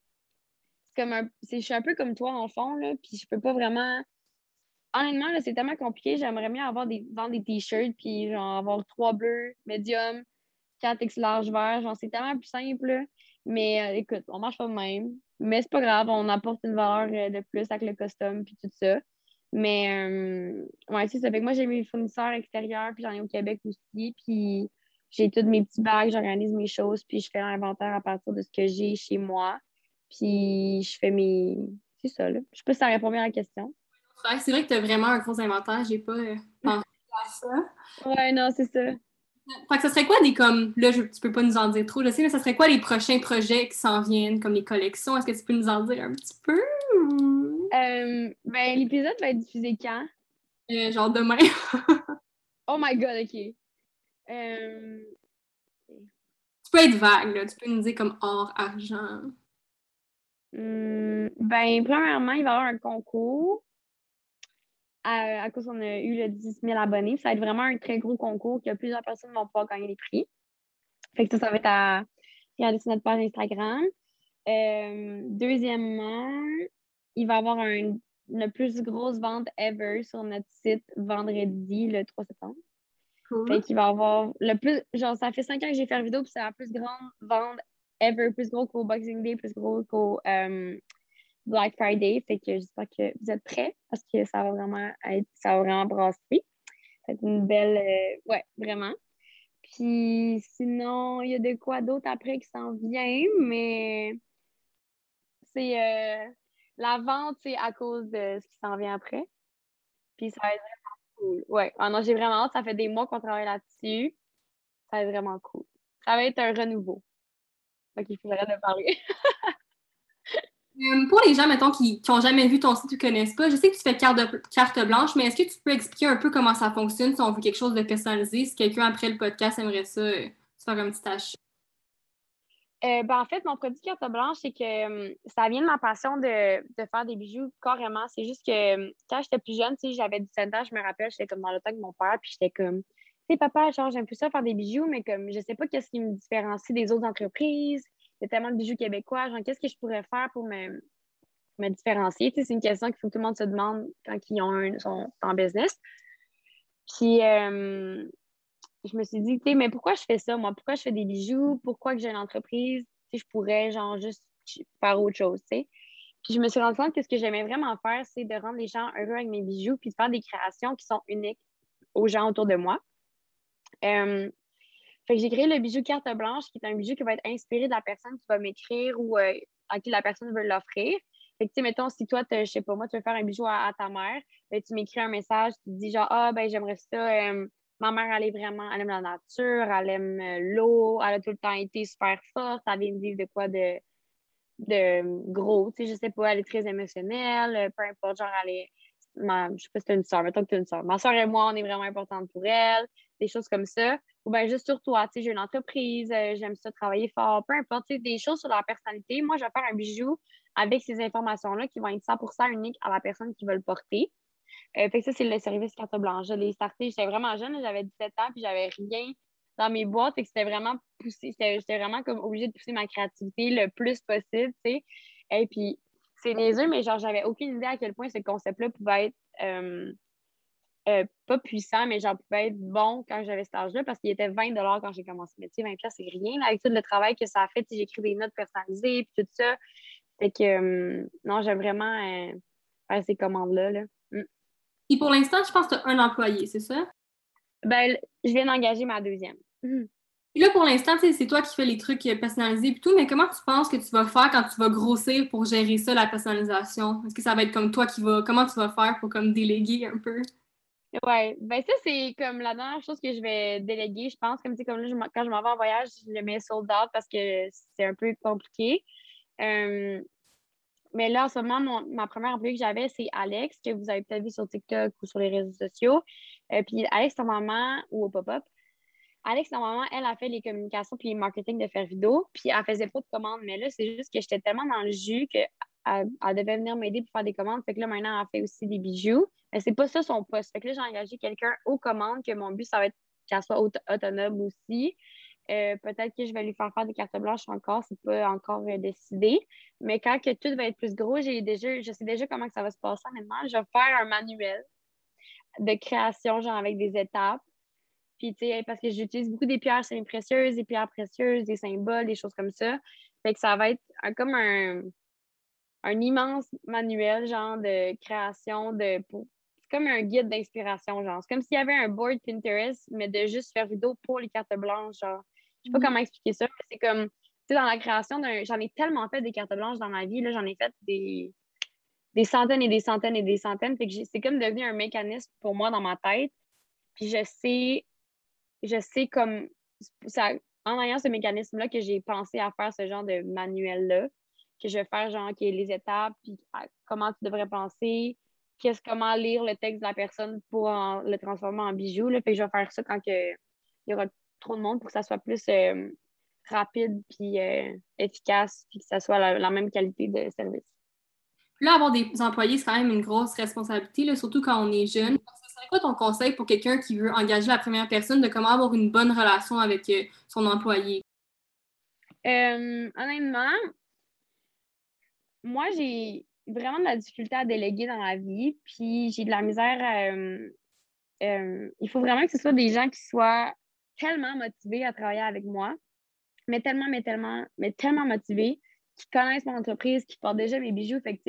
comme je suis un peu comme toi, en fond, là, puis je peux pas vraiment honnêtement, c'est tellement compliqué. J'aimerais bien avoir des, vendre des t-shirts, puis genre avoir trois bleus, médium, quatre X large vert. Genre, c'est tellement plus simple. Mais euh, écoute, on marche pas de même. Mais c'est pas grave, on apporte une valeur euh, de plus avec le custom, puis tout ça. Mais euh, ouais, c'est ça. Fait que moi, j'ai mes fournisseurs extérieurs, puis j'en ai au Québec aussi. Puis j'ai tous mes petits bags, j'organise mes choses, puis je fais l'inventaire à partir de ce que j'ai chez moi. Puis je fais mes. C'est ça, là. Je sais pas si ça répond bien à la question. C'est vrai que tu as vraiment un gros inventaire. J'ai pas euh, pensé à ça. Ouais, non, c'est ça. Fait que ce serait quoi des comme. Là, je, tu peux pas nous en dire trop, je sais, mais ce serait quoi les prochains projets qui s'en viennent, comme les collections? Est-ce que tu peux nous en dire un petit peu? Euh, ben, l'épisode va être diffusé quand? Euh, genre demain. oh my god, ok. Tu peux être vague, là. Tu peux nous dire comme or, argent. Hmm, ben, premièrement, il va y avoir un concours à, cause qu'on a eu le 10 000 abonnés. Ça va être vraiment un très gros concours que plusieurs personnes vont pouvoir gagner des prix. Fait que ça, ça va être à regarder sur notre page Instagram. Euh, deuxièmement, il va y avoir un, la plus grosse vente ever sur notre site vendredi, le 3 septembre. Cool. Fait qu'il va y avoir le plus. Genre, ça fait cinq ans que j'ai fait la vidéo, puis c'est la plus grande vente ever, plus gros qu'au Boxing Day, plus gros qu'au euh, Black Friday. Fait que j'espère que vous êtes prêts parce que ça va vraiment être, ça va vraiment brasser. C'est une belle, euh, ouais, vraiment. Puis sinon, il y a de quoi d'autre après qui s'en vient, mais c'est euh, la vente, c'est à cause de ce qui s'en vient après. Puis ça va être vraiment cool. Ouais, ah j'ai vraiment hâte. Ça fait des mois qu'on travaille là-dessus. Ça va être vraiment cool. Ça va être un renouveau. Donc, il faudrait de parler. Euh, pour les gens, mettons, qui n'ont jamais vu ton site ou ne connaissent pas, je sais que tu fais carte, carte blanche, mais est-ce que tu peux expliquer un peu comment ça fonctionne si on veut quelque chose de personnalisé, si quelqu'un après le podcast aimerait ça, euh, faire un petit tâche? Euh, ben, en fait, mon produit carte blanche, c'est que ça vient de ma passion de, faire des bijoux carrément. C'est juste que quand j'étais plus jeune, j'avais 17 ans, je me rappelle, j'étais comme dans le temps de mon père, puis j'étais comme, tu sais, papa, genre, j'aime plus ça faire des bijoux, mais comme je sais pas qu'est-ce qui me différencie des autres entreprises il y a tellement de bijoux québécois. Genre, qu'est-ce que je pourrais faire pour me, me différencier? c'est une question qu'il faut que tout le monde se demande quand ils ont un, sont en business. Puis, euh, je me suis dit, mais pourquoi je fais ça, moi? Pourquoi je fais des bijoux? Pourquoi que j'ai une entreprise? je pourrais, genre, juste faire autre chose, tu Puis, je me suis rendu compte que ce que j'aimais vraiment faire, c'est de rendre les gens heureux avec mes bijoux, puis de faire des créations qui sont uniques aux gens autour de moi. Fait que j'ai créé le bijou carte blanche, qui est un bijou qui va être inspiré de la personne qui va m'écrire ou euh, à qui la personne veut l'offrir. Fait que, tu sais, mettons, si toi, je sais pas, moi, tu veux faire un bijou à, ta mère, ben, tu m'écris un message, tu dis genre, ah, ben, j'aimerais ça. Ma mère, elle est vraiment, elle aime la nature, elle aime euh, l'eau, elle a tout le temps été super forte, elle vient de vivre de quoi de, de gros, tu sais, je sais pas, elle est très émotionnelle, peu importe, genre, elle est ma, je sais pas si t'as une soeur, mettons que t'as une soeur. Ma soeur et moi, on est vraiment importantes pour elle, des choses comme ça. Ou bien juste sur toi, tu sais, j'ai une entreprise, euh, j'aime ça travailler fort, peu importe, des choses sur leur personnalité. Moi, je vais faire un bijou avec ces informations-là qui vont être 100% uniques à la personne qui va le porter. Euh, fait que ça, c'est le service carte blanche. Je l'ai starté, j'étais vraiment jeune, j'avais 17 ans, puis j'avais rien dans mes boîtes. et que c'était vraiment poussé, j'étais vraiment comme obligée de pousser ma créativité le plus possible, tu sais. Et puis, c'est niaiseux, mais genre, j'avais aucune idée à quel point ce concept-là pouvait être euh, euh, pas puissant, mais genre pouvait être bon quand j'avais cet âge-là parce qu'il était 20 quand j'ai commencé le métier. 20 c'est rien avec tout le travail que ça a fait. J'écris des notes personnalisées puis tout ça. Fait que non, j'aime vraiment faire ces commandes-là. Là. Mm. Et pour l'instant, je pense que tu as un employé, c'est ça? Ben, je viens d'engager ma deuxième. Et là, pour l'instant, c'est toi qui fais les trucs personnalisés et tout, mais comment tu penses que tu vas faire quand tu vas grossir pour gérer ça, la personnalisation? Est-ce que ça va être comme toi qui va. Comment tu vas faire pour comme déléguer un peu? Ouais, ben ça, c'est comme la dernière chose que je vais déléguer, je pense. Comme, comme là, quand je m'en vais en voyage, je le mets sold out parce que c'est un peu compliqué. Euh, mais là, en ce moment, ma première employée que j'avais, c'est Alex, que vous avez peut-être vu sur TikTok ou sur les réseaux sociaux. Euh, puis Alex, maman ou au pop-up. Alex, normalement, elle a fait les communications puis les marketing de faire vidéo, puis elle faisait pas de commandes. Mais là, c'est juste que j'étais tellement dans le jus qu'elle elle devait venir m'aider pour faire des commandes. Fait que là, maintenant, elle fait aussi des bijoux. Mais c'est pas ça son poste. Fait que là, j'ai engagé quelqu'un aux commandes, que mon but, ça va être qu'elle soit autonome aussi. Euh, peut-être que je vais lui faire faire des cartes blanches encore, c'est pas encore euh, décidé. Mais quand que tout va être plus gros, déjà, je sais déjà comment que ça va se passer maintenant. Je vais faire un manuel de création, genre avec des étapes. Puis, tu sais, parce que j'utilise beaucoup des pierres semi-précieuses, des pierres précieuses, des symboles, des choses comme ça. Fait que ça va être comme un, un immense manuel, genre, de création, de. C'est comme un guide d'inspiration, genre. C'est comme s'il y avait un board Pinterest, mais de juste faire vidéo pour les cartes blanches, genre. Je sais pas mm-hmm. comment expliquer ça, mais c'est comme, tu sais, dans la création d'un. J'en ai tellement fait des cartes blanches dans ma vie, là, j'en ai fait des des centaines et des centaines et des centaines. Fait que c'est comme devenu un mécanisme pour moi dans ma tête. Puis je sais je sais comme ça, en ayant ce mécanisme-là que j'ai pensé à faire ce genre de manuel-là, que je vais faire genre qui les étapes, puis comment tu devrais penser, qu'est-ce comment lire le texte de la personne pour le transformer en bijou. Là. Fait je vais faire ça quand il y aura trop de monde pour que ça soit plus euh, rapide puis euh, efficace, puis que ça soit la, même qualité de service. Là, avoir des employés, c'est quand même une grosse responsabilité, surtout quand on est jeune serait quoi ton conseil pour quelqu'un qui veut engager la première personne de comment avoir une bonne relation avec euh, son employé? Honnêtement, moi, j'ai vraiment de la difficulté à déléguer dans la vie, puis j'ai de la misère euh, il faut vraiment que ce soit des gens qui soient tellement motivés à travailler avec moi, mais tellement, mais tellement, mais tellement motivés, qui connaissent mon entreprise, qui portent déjà mes bijoux. Fait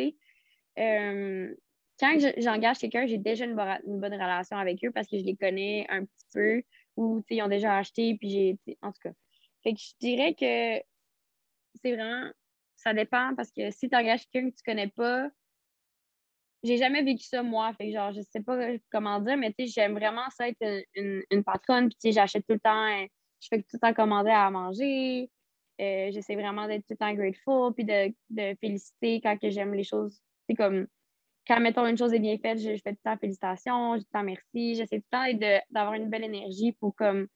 quand j'engage quelqu'un, j'ai déjà une, bonne relation avec eux parce que je les connais un petit peu ou ils ont déjà acheté, puis. En tout cas. Fait que je dirais que c'est vraiment. Ça dépend parce que si tu engages quelqu'un que tu connais pas, j'ai jamais vécu ça moi. Fait que genre, je sais pas comment dire, mais tu sais, j'aime vraiment ça être une, une, patronne, puis tu sais, j'achète tout le temps, je fais tout le temps commander à manger. Euh, j'essaie vraiment d'être tout le temps grateful, puis de, de féliciter quand j'aime les choses. C'est comme quand, mettons, une chose est bien faite, je, fais tout le temps félicitations, je dis tout le temps merci. J'essaie tout le temps d'avoir une belle énergie pour comme,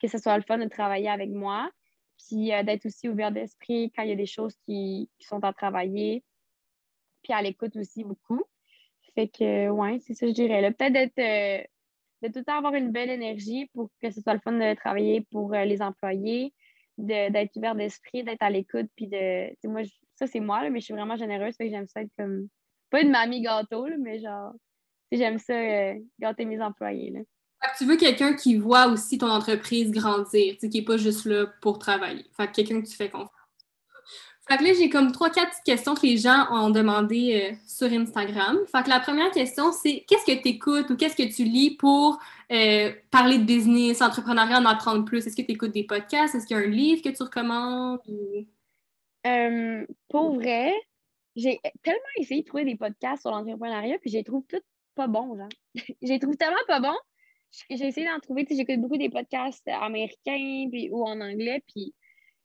que ce soit le fun de travailler avec moi. Puis euh, d'être aussi ouvert d'esprit quand il y a des choses qui, sont à travailler. Puis à l'écoute aussi beaucoup. Fait que, ouais, c'est ça, je dirais. Peut-être d'être. Euh, de tout le temps avoir une belle énergie pour que ce soit le fun de travailler pour euh, les employés, d'être ouvert d'esprit, d'être à l'écoute. Puis de. Moi, ça, c'est moi, mais je suis vraiment généreuse. Que j'aime ça être comme pas une mamie gâteau, mais genre, j'aime ça euh, gâter mes employés. Là. tu veux quelqu'un qui voit aussi ton entreprise grandir, qui n'est pas juste là pour travailler. Fait que quelqu'un que tu fais confiance. Fait que là, j'ai comme trois, quatre questions que les gens ont demandé euh, sur Instagram. Fait que la première question, c'est qu'est-ce que tu écoutes ou qu'est-ce que tu lis pour euh, parler de business, entrepreneuriat, en apprendre plus? Est-ce que tu écoutes des podcasts? Est-ce qu'il y a un livre que tu recommandes? pour vrai, j'ai tellement essayé de trouver des podcasts sur l'entrepreneuriat, puis je les trouve tous pas bons, genre. je les trouve tellement pas bons. J'ai essayé d'en trouver, j'écoute beaucoup des podcasts américains puis, ou en anglais, puis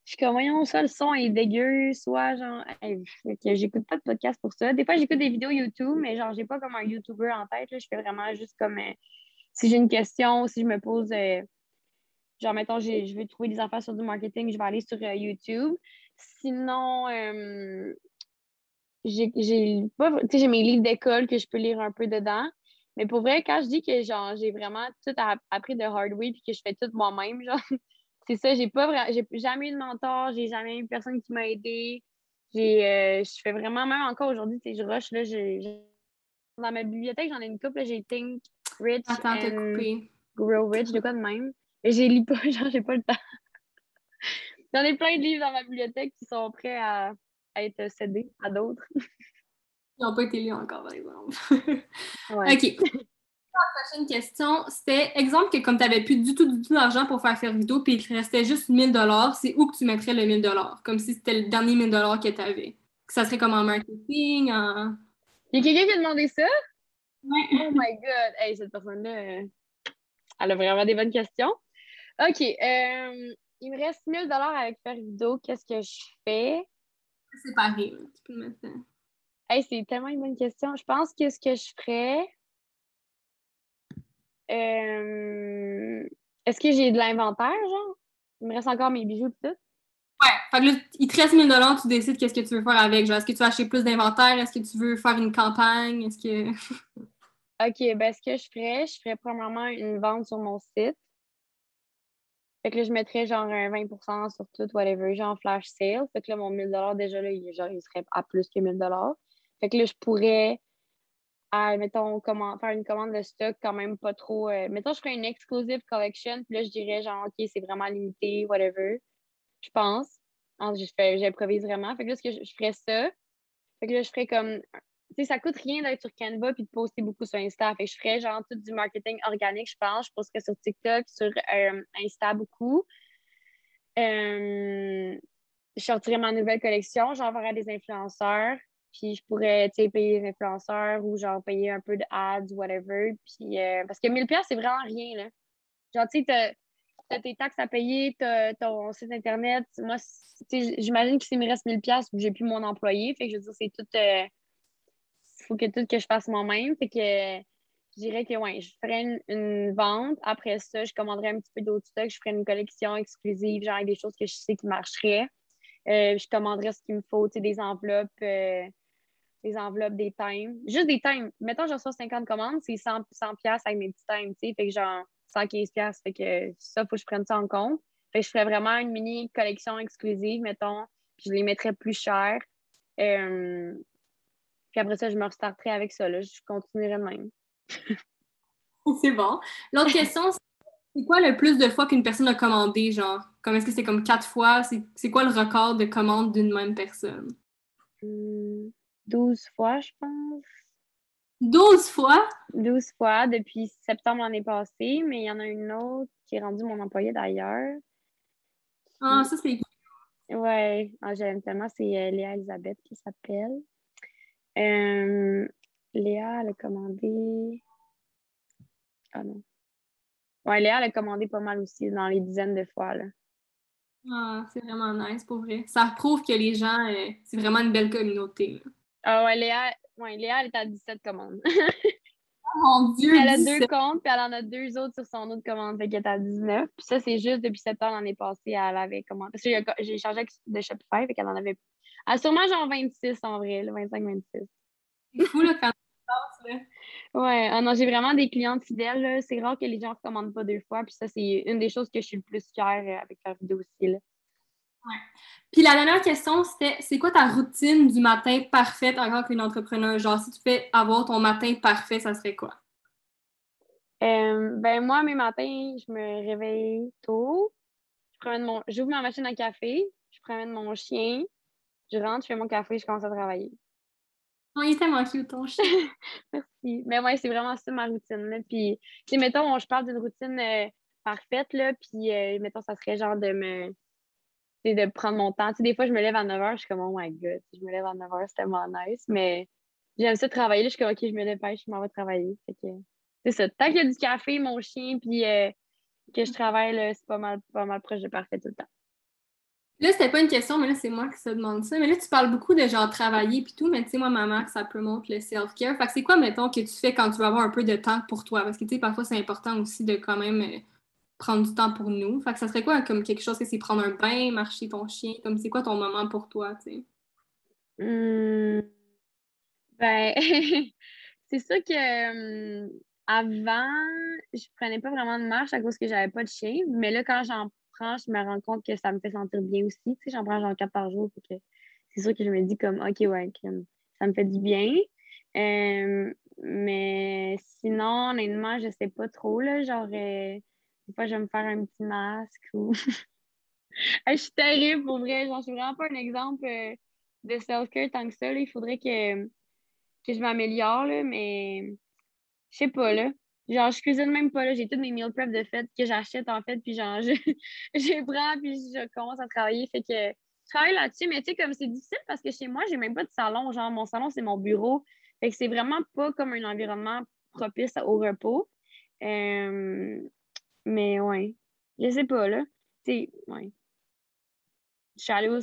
je suis comme, voyons, ça, le son est dégueu, soit genre, que j'écoute pas de podcast pour ça. Des fois, j'écoute des vidéos YouTube, mais genre, j'ai pas comme un YouTuber en tête. Je fais vraiment juste comme, euh, si j'ai une question, si je me pose, euh, genre, mettons, je veux trouver des affaires sur du marketing, je vais aller sur euh, YouTube. Sinon, j'ai mes livres d'école que je peux lire un peu dedans. Mais pour vrai, quand je dis que genre j'ai vraiment tout appris de hard way puis que je fais tout moi-même, genre c'est ça, j'ai pas j'ai jamais eu de mentor, j'ai jamais eu personne qui m'a aidé. J'ai euh, je fais vraiment même encore aujourd'hui, je rush là, dans ma bibliothèque, j'en ai une couple, j'ai Think Rich and Grow Rich, de quoi de même. Et j'ai lis pas, genre j'ai pas le temps. j'en ai plein de livres dans ma bibliothèque qui sont prêts à, à être cédés à d'autres. Ils n'ont pas été lus encore, par exemple. OK la prochaine question, c'était exemple que comme tu n'avais plus du tout, du tout d'argent pour faire faire vidéo, puis il te restait juste 1000 c'est où que tu mettrais le 1000 Comme si c'était le dernier 1000 que tu avais. Ça serait comme en marketing, en. Il y a quelqu'un qui a demandé ça? Ouais. Oh my God! Hey, cette personne-là, euh, elle a vraiment des bonnes questions. OK. Euh, il me reste 1000 avec faire vidéo. Qu'est-ce que je fais? C'est pareil. Tu peux mettre ça. Hey, c'est tellement une bonne question. Je pense que ce que je ferais, euh, est-ce que j'ai de l'inventaire, genre? Il me reste encore mes bijoux et tout? Ouais. Fait que là, il te reste 1000 tu décides qu'est-ce que tu veux faire avec. Genre, est-ce que tu veux acheter plus d'inventaire? Est-ce que tu veux faire une campagne? Est-ce que. OK, ben ce que je ferais, je ferais premièrement une vente sur mon site. Fait que là, je mettrais genre un 20% sur tout, whatever, genre flash sale. Fait que là, mon 1000 déjà, là, il, genre, il serait à plus que 1000 Fait que là, je pourrais mettons, comment, faire une commande de stock quand même pas trop. Euh, mettons, je ferais une exclusive collection, puis là, je dirais genre, OK, c'est vraiment limité, whatever. Je pense. J'improvise vraiment. Fait que là, ce que je, ferais ça. Fait que là, je ferais comme. Tu sais, ça coûte rien d'être sur Canva puis de poster beaucoup sur Insta. Fait que je ferais genre tout du marketing organique, je pense. Je posterais sur TikTok, sur euh, Insta beaucoup. Euh, je sortirais ma nouvelle collection, j'enverrais à des influenceurs. Puis je pourrais, payer les influenceurs ou genre payer un peu de ads, whatever. Puis, euh, parce que 1000 c'est vraiment rien, là. Genre, tu sais, t'as tes taxes à payer, t'as ton site Internet. Moi, j'imagine que s'il me reste 1000 pièces j'ai plus mon employé. Fait que je veux dire, c'est tout... Il euh, faut que tout que je fasse moi-même. Fait que je dirais que, ouais, je ferais une, vente. Après ça, je commanderais un petit peu d'autres stocks. Je ferais une collection exclusive, genre avec des choses que je sais qui marcheraient. Euh, je commanderais ce qu'il me faut, des enveloppes des enveloppes, des times. Juste des times. Mettons, je reçois 50 commandes, c'est 100, 100 avec mes petits times, tu sais. Fait que genre 115 Fait que ça, il faut que je prenne ça en compte. Fait que je ferais vraiment une mini collection exclusive, mettons. Puis je les mettrais plus cher. Euh, puis après ça, je me restarterais avec ça. Là. Je continuerai de même. c'est bon. L'autre question, c'est quoi le plus de fois qu'une personne a commandé, genre? Comme est-ce que c'est comme quatre fois? C'est quoi le record de commande d'une même personne? Hmm. 12 fois, je pense. 12 fois? 12 fois depuis septembre l'année passée, mais il y en a une autre qui est rendue mon employé d'ailleurs. Ah, ça, c'est. Ouais, ah, j'aime tellement. C'est euh, Léa Elisabeth qui s'appelle. Euh, Léa, elle a commandé. Ah non. Ouais, Léa, elle a commandé pas mal aussi, dans les dizaines de fois. Là. Ah, c'est vraiment nice pour vrai. Ça prouve que les gens, euh, c'est vraiment une belle communauté. Ah ouais, Léa, ouais, Léa, elle est à 17 commandes. oh mon Dieu! Elle a deux comptes, puis elle en a deux autres sur son autre commande, fait qu'elle est à 19. Puis ça, c'est juste depuis septembre l'année passée, elle avait commandé. Parce que j'ai changé de Shopify, fait qu'elle en avait. Elle a sûrement genre 26 en vrai, 25-26. C'est fou, là, quand là. Ouais, ah non, j'ai vraiment des clientes fidèles. C'est rare que les gens ne recommandent pas deux fois. Puis ça, c'est une des choses que je suis le plus fière euh, avec faire vidéo aussi. Là. Ouais. Puis la dernière question, c'était c'est quoi ta routine du matin parfaite en tant qu'une entrepreneur? Genre, si tu fais avoir ton matin parfait, ça serait quoi? Euh, ben moi, mes matins, je me réveille tôt. Je mon... J'ouvre ma machine à café, je promène mon chien, je rentre, je fais mon café, je commence à travailler. Oh, il est tellement cute, ton chien. Merci. Mais ouais, c'est vraiment ça ma routine. Là. Puis, mettons, je parle d'une routine euh, parfaite, là, puis, euh, mettons, ça serait genre de me de prendre mon temps. des fois, je me lève à 9 h, je suis comme, oh my god, je me lève à 9 h, c'est tellement nice. Mais j'aime ça travailler. je suis comme, ok, je me dépêche, je m'en vais travailler. c'est ça. Tant qu'il y a du café, mon chien, puis euh, que je travaille, c'est pas mal, pas mal proche de parfait tout le temps. Là, c'était pas une question, mais là, c'est moi qui se demande ça. Mais là, tu parles beaucoup de genre travailler puis tout, mais tu sais, moi, ma mère, ça peut montrer le self-care. Fait que c'est quoi, mettons, que tu fais quand tu vas avoir un peu de temps pour toi? Parce que, tu sais, parfois, c'est important aussi de quand même euh, prendre du temps pour nous. Fait que ça serait quoi, comme quelque chose que c'est prendre un bain, marcher ton chien? Comme, c'est quoi ton moment pour toi, tu sais? Hum, Ben, c'est sûr que hum, avant, je prenais pas vraiment de marche à cause que j'avais pas de chien. Mais là, quand j'en prends, je me rends compte que ça me fait sentir bien aussi. Tu sais, j'en prends genre quatre par jour. que c'est sûr que je me dis comme, OK, ouais, ça me fait du bien. Euh, mais sinon, honnêtement, je sais pas trop, là. Genre, euh, des fois, je vais me faire un petit masque ou... je suis terrible, pour vrai. Genre, je suis vraiment pas un exemple euh, de self-care tant que ça. Il faudrait que, que je m'améliore, mais je sais pas, là. Genre, je cuisine même pas. J'ai toutes mes meal prep de fait que j'achète, en fait, puis genre, je, je prends, puis je commence à travailler. Fait que je travaille là-dessus, mais tu sais, comme c'est difficile parce que chez moi, j'ai même pas de salon. Genre, mon salon, c'est mon bureau. Fait que c'est vraiment pas comme un environnement propice au repos. Euh, mais ouais, je sais pas, là. Tu sais, ouais. Je suis allée au...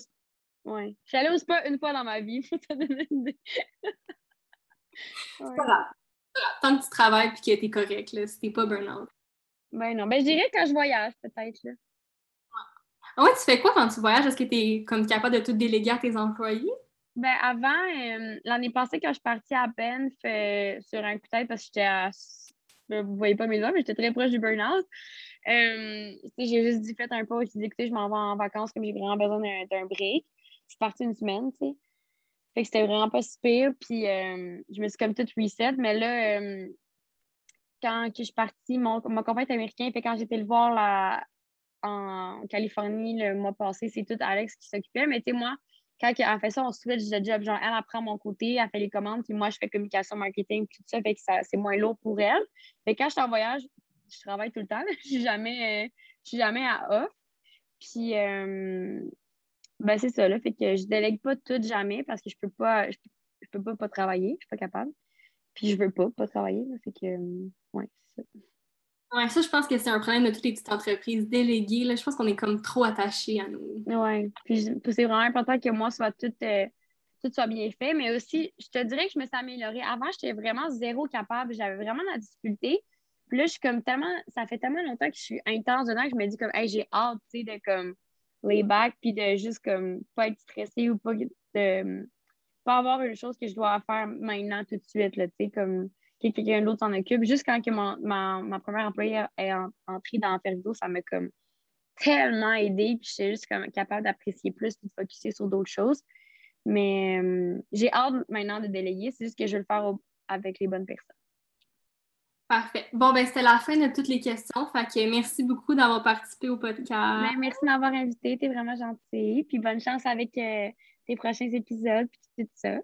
Ouais. Je suis allée au spa une fois dans ma vie, pour te donner une idée. ouais. Tant que tu travailles et que t'es correct, là, si t'es pas burn-out. Ben non. Ben, je dirais quand je voyage, peut-être, là. Ah ouais, tu fais quoi quand tu voyages? Est-ce que tu es comme capable de tout déléguer à tes employés? Ben avant, euh, l'année passée, quand je suis partie à peine fait, sur un coup tête parce que j'étais à. Vous voyez pas mes doigts, mais j'étais très proche du burn-out. Euh, j'ai juste dit, faites un pas, j'ai dit, écoutez, je m'en vais en vacances comme j'ai vraiment besoin d'un break. Je suis partie une semaine, tu sais. Que c'était vraiment pas super. Puis euh, je me suis comme toute reset. Mais là, euh, quand je suis partie, mon, mon compagnon est américain. Fait quand j'étais le voir là, en Californie le mois passé, c'est tout Alex qui s'occupait. Mais tu sais, moi, quand elle fait ça, on switch de job. Genre, elle apprend mon côté, elle fait les commandes, puis moi, je fais communication, marketing, tout ça. Fait que c'est moins lourd pour elle. Fait quand je suis en voyage, je travaille tout le temps. Je suis jamais, euh, je suis jamais à off. Puis, ben, c'est ça, là. Fait que je délègue pas tout jamais parce que je peux pas, je, peux pas pas travailler. Je suis pas capable. Puis je veux pas pas travailler. Là, que, euh, ouais, c'est ça. Ouais, ça, je pense que c'est un problème de toutes les petites entreprises déléguées. Là, je pense qu'on est comme trop attachés à nous. Ouais. Puis c'est vraiment important que moi, soit tout, euh, tout soit bien fait. Mais aussi, je te dirais que je me suis améliorée. Avant, j'étais vraiment zéro capable. J'avais vraiment la difficulté. Puis là, je suis comme tellement. Ça fait tellement longtemps que je suis intense dedans que je me dis comme, hey, j'ai hâte, tu sais, de comme les back, puis de juste comme pas être stressée ou pas de pas avoir une chose que je dois faire maintenant tout de suite, tu sais, comme que quelqu'un d'autre s'en occupe. Juste quand que ma, ma, première employée est entrée dans Perdo, ça m'a comme tellement aidé, puis j'étais juste comme capable d'apprécier plus et de focuser sur d'autres choses. Mais euh, j'ai hâte maintenant de déléguer, c'est juste que je vais le faire avec les bonnes personnes. Parfait. Bon, ben c'était la fin de toutes les questions. Fait que merci beaucoup d'avoir participé au podcast. Ben, merci de m'avoir invité. T'es vraiment gentil. Puis bonne chance avec euh, tes prochains épisodes puis tout ça.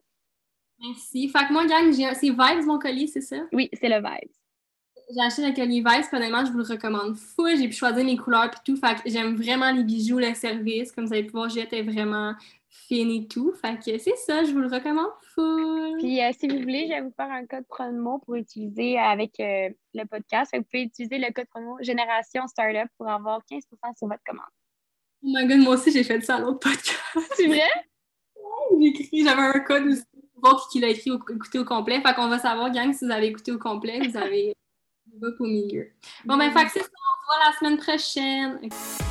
Merci. Fait que moi, gang, c'est Vibes mon collier, c'est ça? Oui, c'est le Vibes. J'ai acheté le collier Vibes, honnêtement, je vous le recommande fou. J'ai pu choisir mes couleurs puis tout. Fait que j'aime vraiment les bijoux, le service. Comme vous allez pouvoir, j'étais vraiment fine et tout. Fait que c'est ça, je vous le recommande full. Puis euh, si vous voulez, je vais vous faire un code promo pour utiliser avec euh, le podcast. Vous pouvez utiliser le code promo Génération Startup pour avoir 15% sur votre commande. Oh my god, moi aussi j'ai fait ça à l'autre podcast. C'est vrai? j'ai écrit, j'avais un code aussi voir qui l'a écrit écouté au complet. Fait qu'on va savoir, gang, si vous avez écouté au complet, vous avez au milieu. Bon ben, fait que c'est ça, on se voit la semaine prochaine.